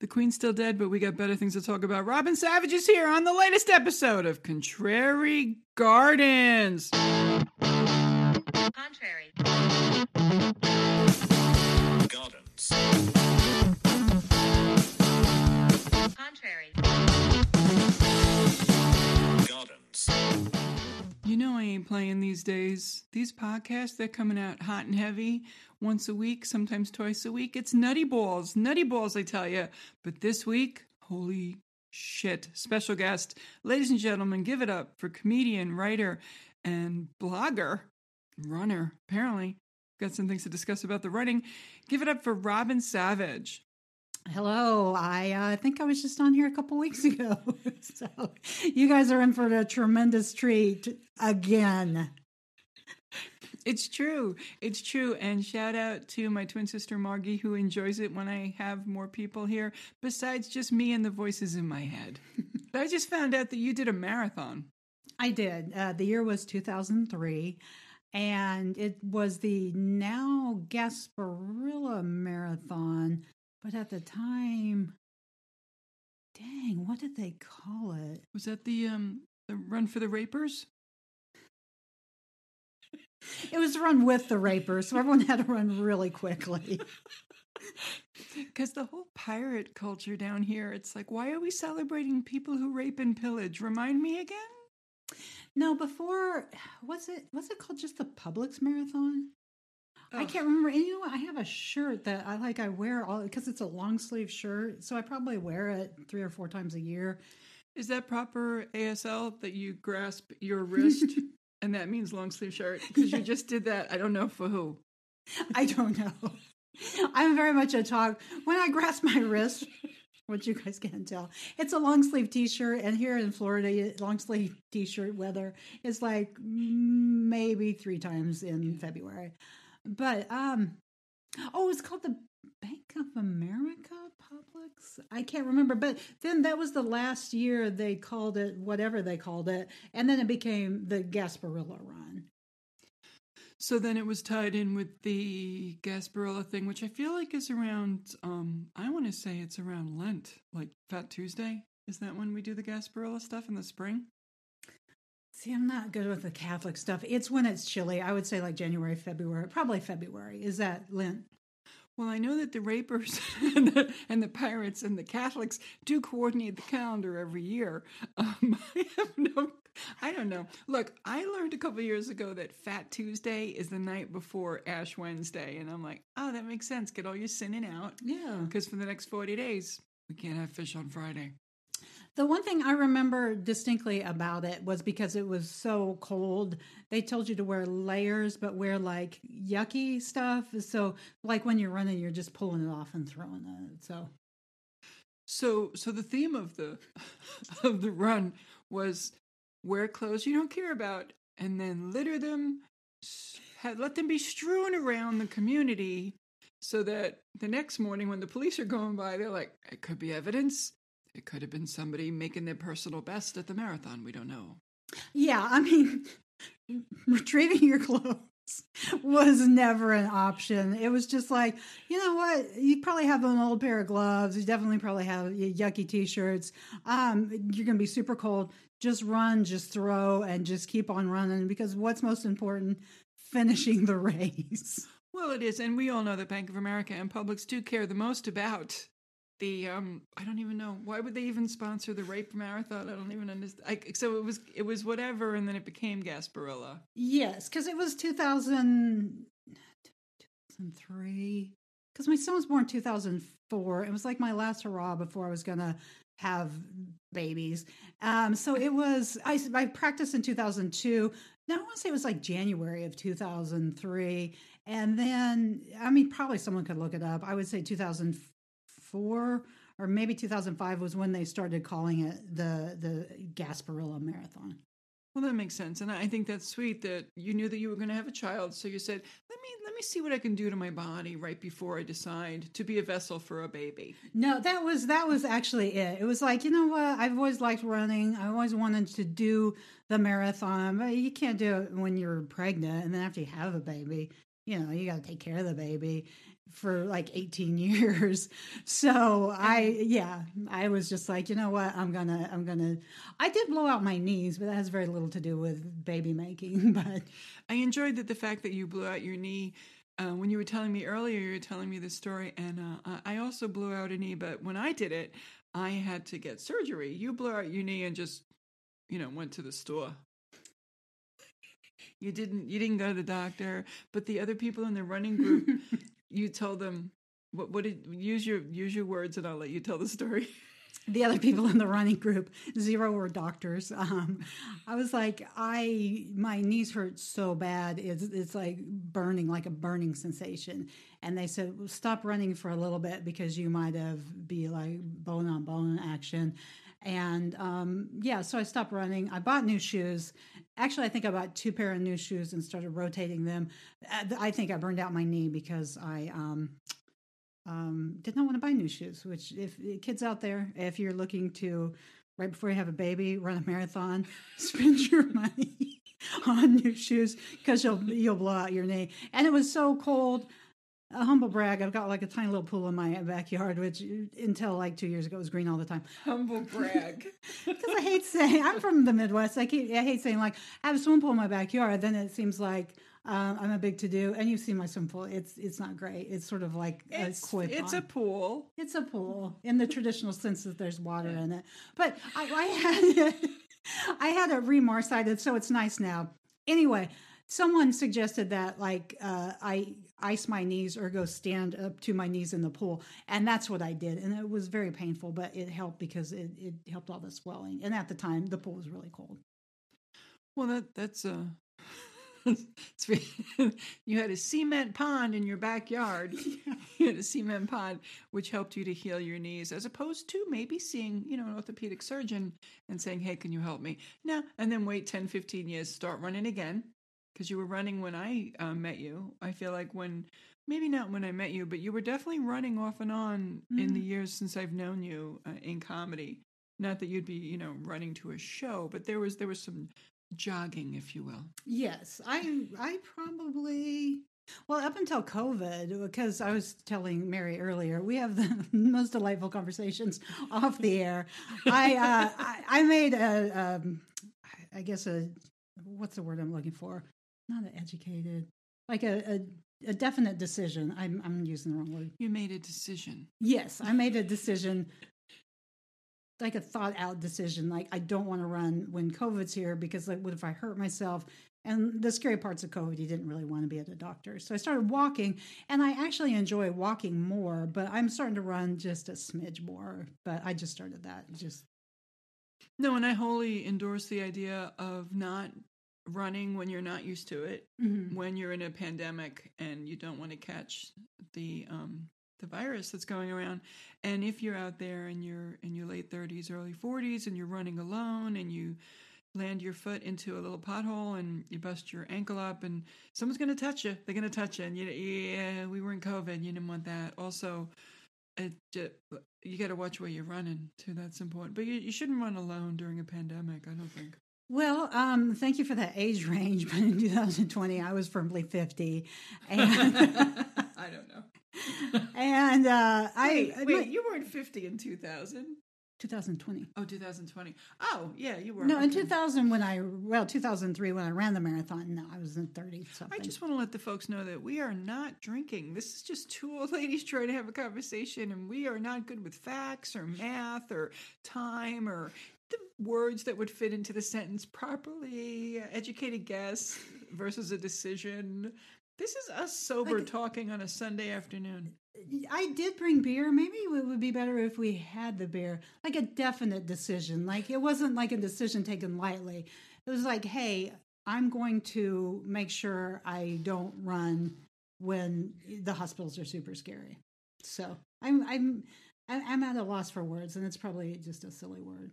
The Queen's still dead, but we got better things to talk about. Robin Savage is here on the latest episode of Contrary Gardens. Contrary. Gardens. Contrary. Gardens. You know I ain't playing these days. These podcasts, they're coming out hot and heavy once a week, sometimes twice a week. It's nutty balls, nutty balls, I tell you. But this week, holy shit. Special guest, ladies and gentlemen, give it up for comedian, writer, and blogger, runner, apparently. Got some things to discuss about the running. Give it up for Robin Savage. Hello. I uh, think I was just on here a couple weeks ago. so you guys are in for a tremendous treat again. It's true. It's true. And shout out to my twin sister Margie, who enjoys it when I have more people here, besides just me and the voices in my head. I just found out that you did a marathon. I did. Uh, the year was 2003, and it was the now Gasparilla Marathon. But at the time, dang, what did they call it? Was that the um the run for the rapers? It was run with the rapers, so everyone had to run really quickly. Because the whole pirate culture down here, it's like, why are we celebrating people who rape and pillage? Remind me again? No, before was it was it called just the Publix Marathon? I oh. can't remember. And you know what? I have a shirt that I like. I wear all because it's a long sleeve shirt, so I probably wear it three or four times a year. Is that proper ASL that you grasp your wrist and that means long sleeve shirt? Because you just did that. I don't know for who. I don't know. I'm very much a talk when I grasp my wrist. What you guys can't tell, it's a long sleeve T-shirt, and here in Florida, long sleeve T-shirt weather is like maybe three times in February. But um, oh, it's called the Bank of America Publix. I can't remember, but then that was the last year they called it whatever they called it, and then it became the Gasparilla Run. So then it was tied in with the Gasparilla thing, which I feel like is around, um, I want to say it's around Lent, like Fat Tuesday. Is that when we do the Gasparilla stuff in the spring? See, I'm not good with the Catholic stuff. It's when it's chilly. I would say like January, February, probably February. Is that Lent? Well, I know that the rapers and the, and the pirates and the Catholics do coordinate the calendar every year. Um, I have no, I don't know. Look, I learned a couple years ago that Fat Tuesday is the night before Ash Wednesday, and I'm like, oh, that makes sense. Get all your sinning out, Yeah. because for the next forty days we can't have fish on Friday. The one thing I remember distinctly about it was because it was so cold, they told you to wear layers, but wear like yucky stuff. So, like when you're running, you're just pulling it off and throwing it. So, So, so the theme of the of the run was wear clothes you don't care about, and then litter them, let them be strewn around the community, so that the next morning when the police are going by, they're like, it could be evidence. It could have been somebody making their personal best at the marathon. We don't know. yeah, I mean, retrieving your clothes was never an option. It was just like, you know what? You probably have an old pair of gloves. You definitely probably have yucky t-shirts. Um, you're going to be super cold. Just run, just throw, and just keep on running because what's most important? Finishing the race. Well, it is, and we all know that Bank of America and Publix do care the most about the. Um, I don't even know why would they even sponsor the rape marathon. I don't even understand. I, so it was it was whatever, and then it became Gasparilla. Yes, because it was 2000, 2003. Because my son was born 2004. It was like my last hurrah before I was to have babies. Um, so it was, I, I practiced in 2002. Now I want to say it was like January of 2003. And then, I mean, probably someone could look it up. I would say 2004 or maybe 2005 was when they started calling it the, the Gasparilla Marathon. Well, that makes sense, and I think that's sweet that you knew that you were going to have a child, so you said, "Let me let me see what I can do to my body right before I decide to be a vessel for a baby." No, that was that was actually it. It was like, you know what? I've always liked running. I always wanted to do the marathon, but you can't do it when you're pregnant and then after you have a baby, you know, you got to take care of the baby. For like 18 years. So I, yeah, I was just like, you know what? I'm gonna, I'm gonna, I did blow out my knees, but that has very little to do with baby making. But I enjoyed that the fact that you blew out your knee. Uh, when you were telling me earlier, you were telling me this story, and uh, I also blew out a knee. But when I did it, I had to get surgery. You blew out your knee and just, you know, went to the store. You didn't. You didn't go to the doctor. But the other people in the running group, you told them what? What did use your use your words, and I'll let you tell the story. the other people in the running group, zero were doctors. Um, I was like, I my knees hurt so bad. It's it's like burning, like a burning sensation. And they said, well, stop running for a little bit because you might have be like bone on bone action. And um, yeah, so I stopped running. I bought new shoes. Actually, I think I bought two pair of new shoes and started rotating them. Uh, I think I burned out my knee because I um, um, did not want to buy new shoes. Which, if kids out there, if you're looking to right before you have a baby run a marathon, spend your money on new shoes because you'll you'll blow out your knee. And it was so cold. A humble brag, I've got like a tiny little pool in my backyard, which until like two years ago was green all the time. Humble brag. Because I hate saying I'm from the Midwest. I keep I hate saying like I have a swimming pool in my backyard. Then it seems like um, I'm a big to do. And you've seen my swimming pool. It's it's not great. It's sort of like it's a koi it's a pool. It's a pool in the traditional sense that there's water in it. But I, I had I had it remarcited, so it's nice now. Anyway, someone suggested that like uh, I ice my knees or go stand up to my knees in the pool, and that's what I did, and it was very painful, but it helped because it, it helped all the swelling. And at the time, the pool was really cold. Well, that that's uh it's re- you had a cement pond in your backyard. You had a cement pond, which helped you to heal your knees, as opposed to maybe seeing, you know, an orthopedic surgeon and saying, "Hey, can you help me?" Now and then wait 10, 15 years, start running again, because you were running when I uh, met you. I feel like when maybe not when I met you, but you were definitely running off and on in the years since I've known you uh, in comedy. Not that you'd be, you know, running to a show, but there was there was some jogging, if you will. Yes, I I probably well up until COVID because I was telling Mary earlier we have the most delightful conversations off the air. I uh, I, I made a um, I guess a what's the word I'm looking for? Not an educated, like a, a a definite decision. I'm I'm using the wrong word. You made a decision. Yes, I made a decision, like a thought out decision. Like I don't want to run when COVID's here because like what if I hurt myself? And the scary parts of COVID, you didn't really want to be at a doctor. So I started walking, and I actually enjoy walking more. But I'm starting to run just a smidge more. But I just started that. Just No, and I wholly endorse the idea of not running when you're not used to it, Mhm. when you're in a pandemic and you don't want to catch the um, the virus that's going around. And if you're out there and you're in your late 30s, early 40s, and you're running alone and you land your foot into a little pothole and you bust your ankle up and someone's going to touch you. They're going to touch you. And you, yeah, we were in COVID. You didn't want that. Also, it ju- you got to watch where you're running too. That's important. But you, you shouldn't run alone during a pandemic. I don't think. Well, um, thank you for that age range. But in 2020, I was firmly 50, and I don't know. and uh, I Wait, wait, you weren't 50 in 2000. 2020. Oh, 2020. Oh, yeah, you were. No, in 2000 when I well 2003 when I ran the marathon. No, I was in 30 something. I just want to let the folks know that we are not drinking. This is just two old ladies trying to have a conversation, and we are not good with facts or math or time or the words that would fit into the sentence properly. Educated guess versus a decision. This is us sober Like- talking on a Sunday afternoon. I did bring beer. Maybe it would be better if we had the beer, like a definite decision. Like it wasn't like a decision taken lightly. It was like, hey, I'm going to make sure I don't run when the hospitals are super scary. So I'm I'm I'm I'm at a loss for words, and it's probably just a silly word.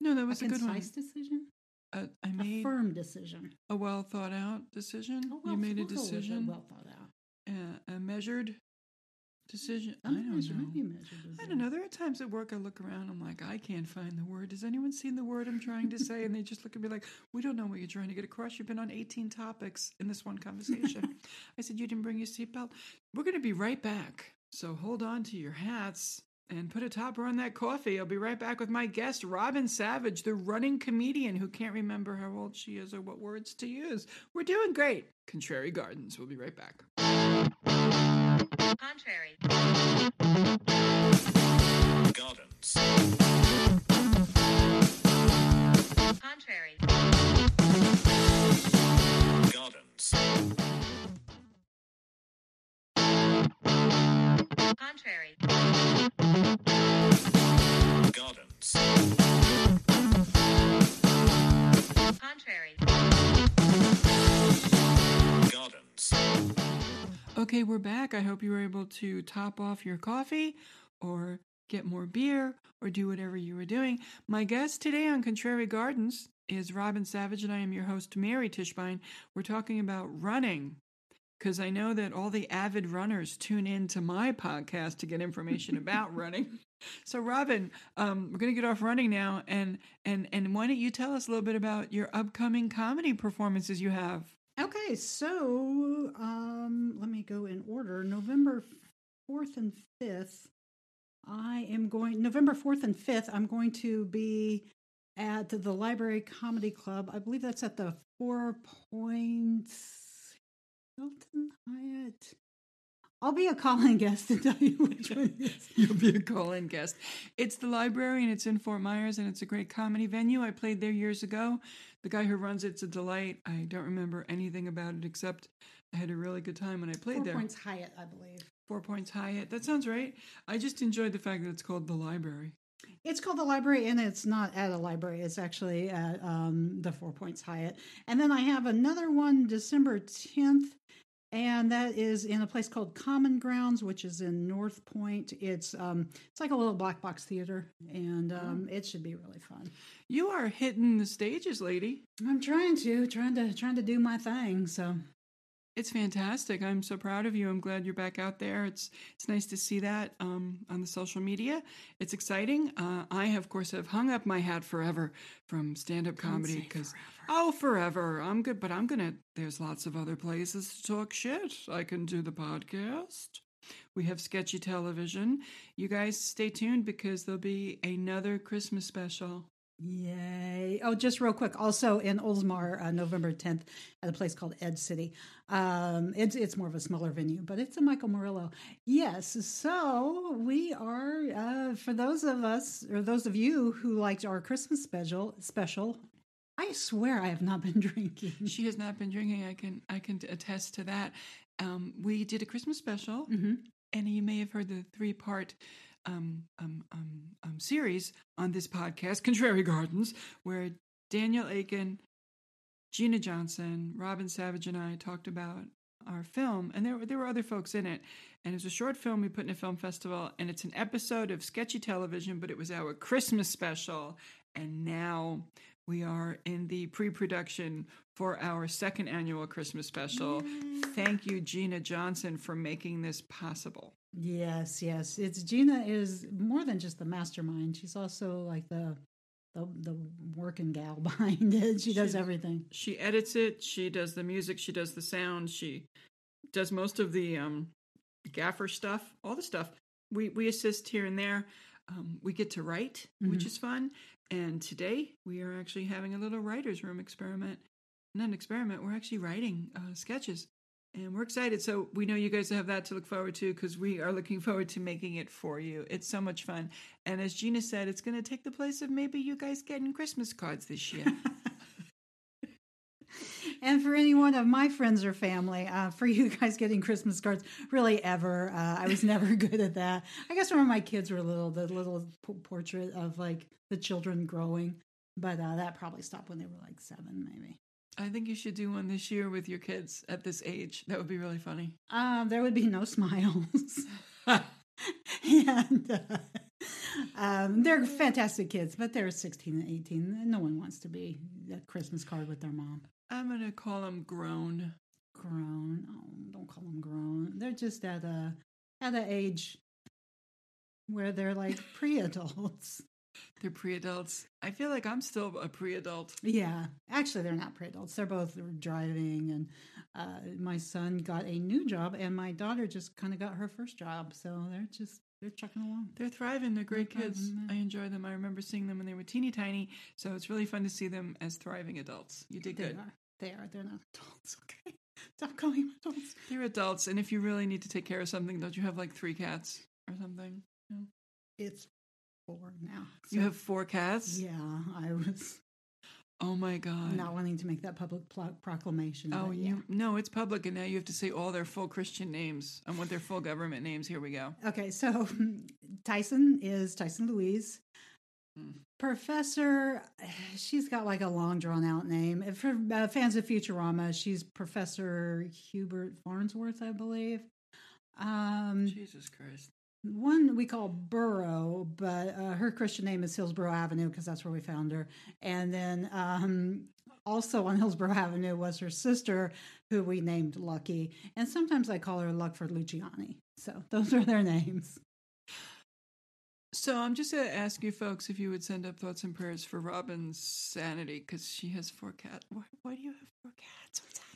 No, that was a a, good one. A concise decision, Uh, I a made firm decision. a well thought out decision. Oh, well, you made a we'll go with it, decision, well thought out. uh, a measured decision. I I'm don't know. maybe measured as don't know. There are times at work I look around. I'm like, I can't find the word. Has anyone seen the word I'm trying to say? And they just look at me like, we don't know what you're trying to get across. You've been on 18 topics in this one conversation. I said, you didn't bring your seatbelt. We're going to be right back. So hold on to your hats and put a topper on that coffee. I'll be right back with my guest, Robin Savage, the running comedian who can't remember how old she is or what words to use. We're doing great. Contrary Gardens. We'll be right back. Contrary. Gardens. Contrary. Gardens. Contrary. Gardens. Contrary. Gardens. Okay, we're back. I hope you were able to top off your coffee or get more beer or do whatever you were doing. My guest today on Contrary Gardens is Robin Savage, and I am your host, Mary Tischbein. We're talking about running because I know that all the avid runners tune in to my podcast to get information about running. So, Robin, um, we're going to get off running now, and and and why don't you tell us a little bit about your upcoming comedy performances you have? Okay, so um, let me go in order. November 4th and 5th, I am going, November 4th and 5th, I'm going to be at the Library Comedy Club. I believe that's at the Four Points Hilton Hyatt. I'll be a calling guest and tell you which one it is. You'll be a call in guest. It's the library and it's in Fort Myers and it's a great comedy venue. I played there years ago. The guy who runs it's a delight. I don't remember anything about it except I had a really good time when I played Four there. Points Hyatt, I believe. Four Points Hyatt. That sounds right. I just enjoyed the fact that it's called the library. It's called the library, and it's not at a library. It's actually at um, the Four Points Hyatt. And then I have another one December 10th, and that is in a place called Common Grounds, which is in North Point. It's um, it's like a little black box theater, and um, it should be really fun. You are hitting the stages, lady. I'm trying to trying to trying to do my thing. So It's fantastic. I'm so proud of you. I'm glad you're back out there. It's it's nice to see that um, on the social media. It's exciting. Uh, I, of course, have hung up my hat forever from stand up comedy because oh, forever. I'm good, but I'm gonna. There's lots of other places to talk shit. I can do the podcast. We have sketchy television. You guys stay tuned because there'll be another Christmas special. Yay. Oh, just real quick. Also in Oldsmar, uh, November 10th, at a place called Ed City. Um, it's, it's more of a smaller venue, but it's a Michael Murillo. Yes. So we are, uh, for those of us, or those of you who liked our Christmas special, special, I swear I have not been drinking. She has not been drinking. I can I can attest to that. Um, we did a Christmas special, Mhm. and you may have heard the three part um, um, um, um, series on this podcast, Contrary Gardens, where Daniel Aiken, Gina Johnson, Robin Savage, and I talked about our film, and there were there were other folks in it. And it was a short film we put in a film festival, and it's an episode of sketchy television, but it was our Christmas special. And now we are in the pre-production for our second annual Christmas special. Thank you, Gina Johnson, for making this possible. Yes, yes. It's Gina is more than just the mastermind. She's also like the the, the working gal behind it. She does She- everything. She edits it. She does the music. She does the sound. She does most of the um, gaffer stuff, all the stuff. We we assist here and there. Um, we get to write, which Mhm. is fun. And today we are actually having a little writers' room experiment. Not an experiment. We're actually writing uh, sketches, and we're excited. So we know you guys have that to look forward to because we are looking forward to making it for you. It's so much fun. And as Gina said, it's going to take the place of maybe you guys getting Christmas cards this year. And for any one of my friends or family, uh, for you guys getting Christmas cards, really ever, uh, I was never good at that. I guess when my kids were little, the little p- portrait of like the children growing, but uh, that probably stopped when they were like seven, maybe. I think you should do one this year with your kids at this age. That would be really funny. Um, there would be no smiles. and uh, um, they're fantastic kids, but they're 16 and 18. and No one wants to be a Christmas card with their mom. I'm going to call them grown. Grown. Oh, don't call them grown. They're just at a at an age where they're like pre-adults. They're pre-adults. I feel like I'm still a pre-adult. Yeah, actually, they're not pre-adults. They're both driving, and uh, my son got a new job, and my daughter just kind of got her first job. So they're just they're chucking along. They're thriving. They're great They're kids. thriving, I enjoy them. I remember seeing them when they were teeny tiny. So it's really fun to see them as thriving adults. You did They good. are. They are. They're not adults. Okay, stop calling them adults. They're adults, and if you really need to take care of something, don't you have like three cats or something? No. It's four now. You have four cats. Yeah, I was Oh my god. not wanting to make that public pl- proclamation. Oh, but yeah. you no, it's public, and now you have to say all their full Christian names. I want their full government names. Here we go. Okay, so Tyson is Tyson Louise. Hmm. Professor, she's got like a long drawn out name. If For uh, fans of Futurama, she's Professor Hubert Farnsworth, I believe. Um, Jesus Christ. One we call Burrow, but uh, her Christian name is Hillsborough Avenue because that's where we found her. And then um, also on Hillsborough Avenue was her sister, who we named Lucky. And sometimes I call her Luckford Luciani. So those are their names. So I'm just going to ask you folks if you would send up thoughts and prayers for Robin's sanity because she has four cats. Why, why do you have four cats? What's happening?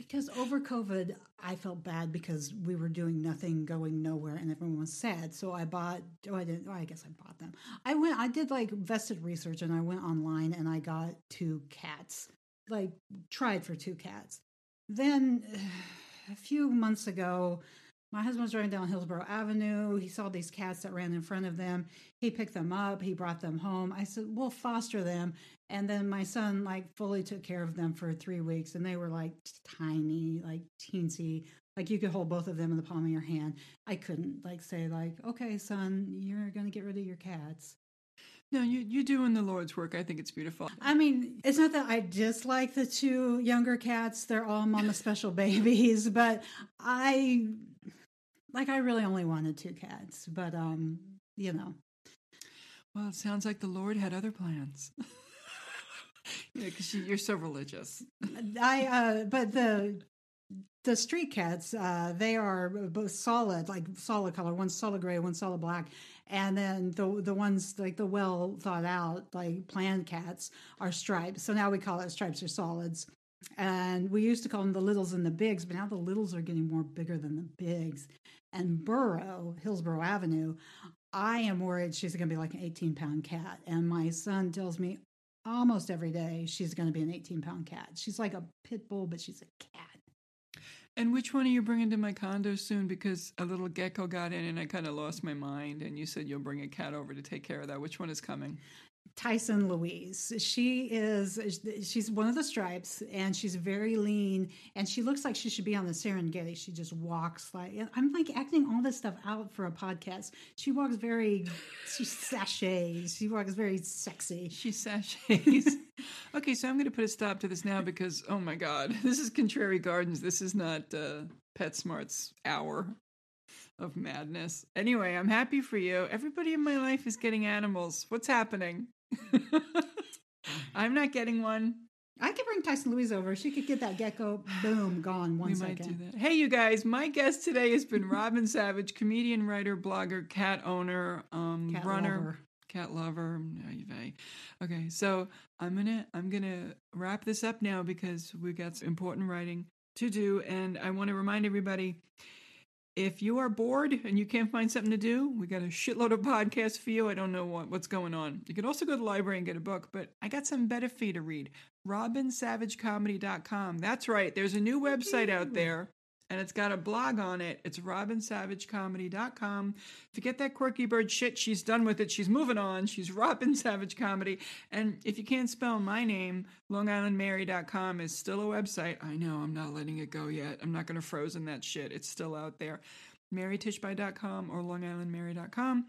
Because over COVID, I felt bad because we were doing nothing, going nowhere, and everyone was sad. So I bought. Oh, I didn't. Oh, I guess I bought them. I went. I did like vested research, and I went online and I got two cats. Like tried for two cats. Then a few months ago, my husband was driving down Hillsborough Avenue. He saw these cats that ran in front of them. He picked them up. He brought them home. I said, "We'll foster them." And then my son like fully took care of them for three weeks, and they were like tiny, like teensy. Like you could hold both of them in the palm of your hand. I couldn't like say like, "Okay, son, you're gonna get rid of your cats." No, you, you're doing the Lord's work. I think it's beautiful. I mean, it's not that I dislike the two younger cats. They're all mama special babies, but I like I really only wanted two cats. But um, you know, Well, it sounds like the Lord had other plans. yeah, because you're so religious. I uh but the the street cats, uh, they are both solid, like solid color. One's solid gray, one's solid black, and then the the ones like the well thought out, like planned cats, are stripes. So now we call it stripes or solids. And we used to call them the littles and the bigs, but now the littles are getting more bigger than the bigs. And Burrow, Hillsborough Avenue, I am worried she's going to be like an 18 pound cat. And my son tells me almost every day she's going to be an 18 pound cat. She's like a pit bull, but she's a cat. And which one are you bringing to my condo soon? Because a little gecko got in and I kind of lost my mind. And you said you'll bring a cat over to take care of that. Which one is coming? Tyson Louise. She is she's one of the stripes and she's very lean and she looks like she should be on the Serengeti. She just walks like I'm like acting all this stuff out for a podcast. She walks very she sashays. She walks very sexy. She sashays. okay, so I'm going to put a stop to this now because, oh my God, this is Contrary Gardens. This is not uh, PetSmart's hour of madness. Anyway, I'm happy for you. Everybody in my life is getting animals. What's happening? I'm not getting one. I could bring Tyson Louise over. She could get that gecko boom gone one we second. might do that. Hey, you guys, my guest today has been Robin Savage, comedian, writer, blogger, cat owner, um, Cat runner. lover. cat lover. Okay, so I'm gonna I'm gonna wrap this up now because we've got some important writing to do, and I want to remind everybody. If you are bored and you can't find something to do, we got a shitload of podcasts for you. I don't know what, what's going on. You can also go to the library and get a book, but I got some better for you to read. RobinSavageComedy.com. That's right. There's a new website out there and it's got a blog on it. It's robinsavagecomedy.com. Forget that quirky bird shit. She's done with it. She's moving on. She's Robin Savage Comedy. And if you can't spell my name, longislandmary.com is still a website. I know, I'm not letting it go yet. I'm not going to frozen that shit. It's still out there. marytishby.com or longislandmary.com.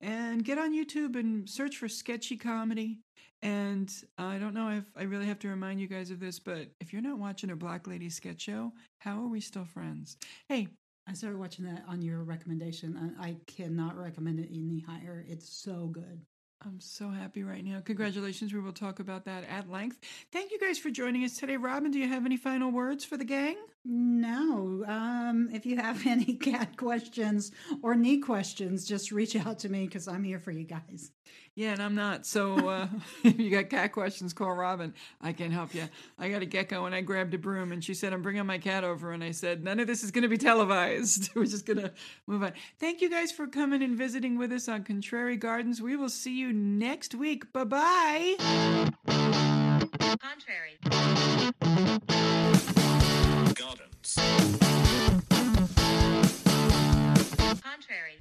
And get on YouTube and search for sketchy comedy. And I don't know if I really have to remind you guys of this, but if you're not watching a Black Lady sketch show, how are we still friends? Hey, I started watching that on your recommendation. I cannot recommend it any higher. It's so good. I'm so happy right now. Congratulations. We will talk about that at length. Thank you guys for joining us today. Robin, do you have any final words for the gang? No. Um, if you have any cat questions or knee questions, just reach out to me because I'm here for you guys. Yeah, and I'm not. So uh, if you got cat questions, call Robin. I can help you. I got a gecko and I grabbed a broom and she said, I'm bringing my cat over. And I said, none of this is going to be televised. We're just going to move on. Thank you guys for coming and visiting with us on Contrary Gardens. We will see you next week. Bye bye. Contrary. Gardens. Contrary.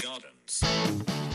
Gardens.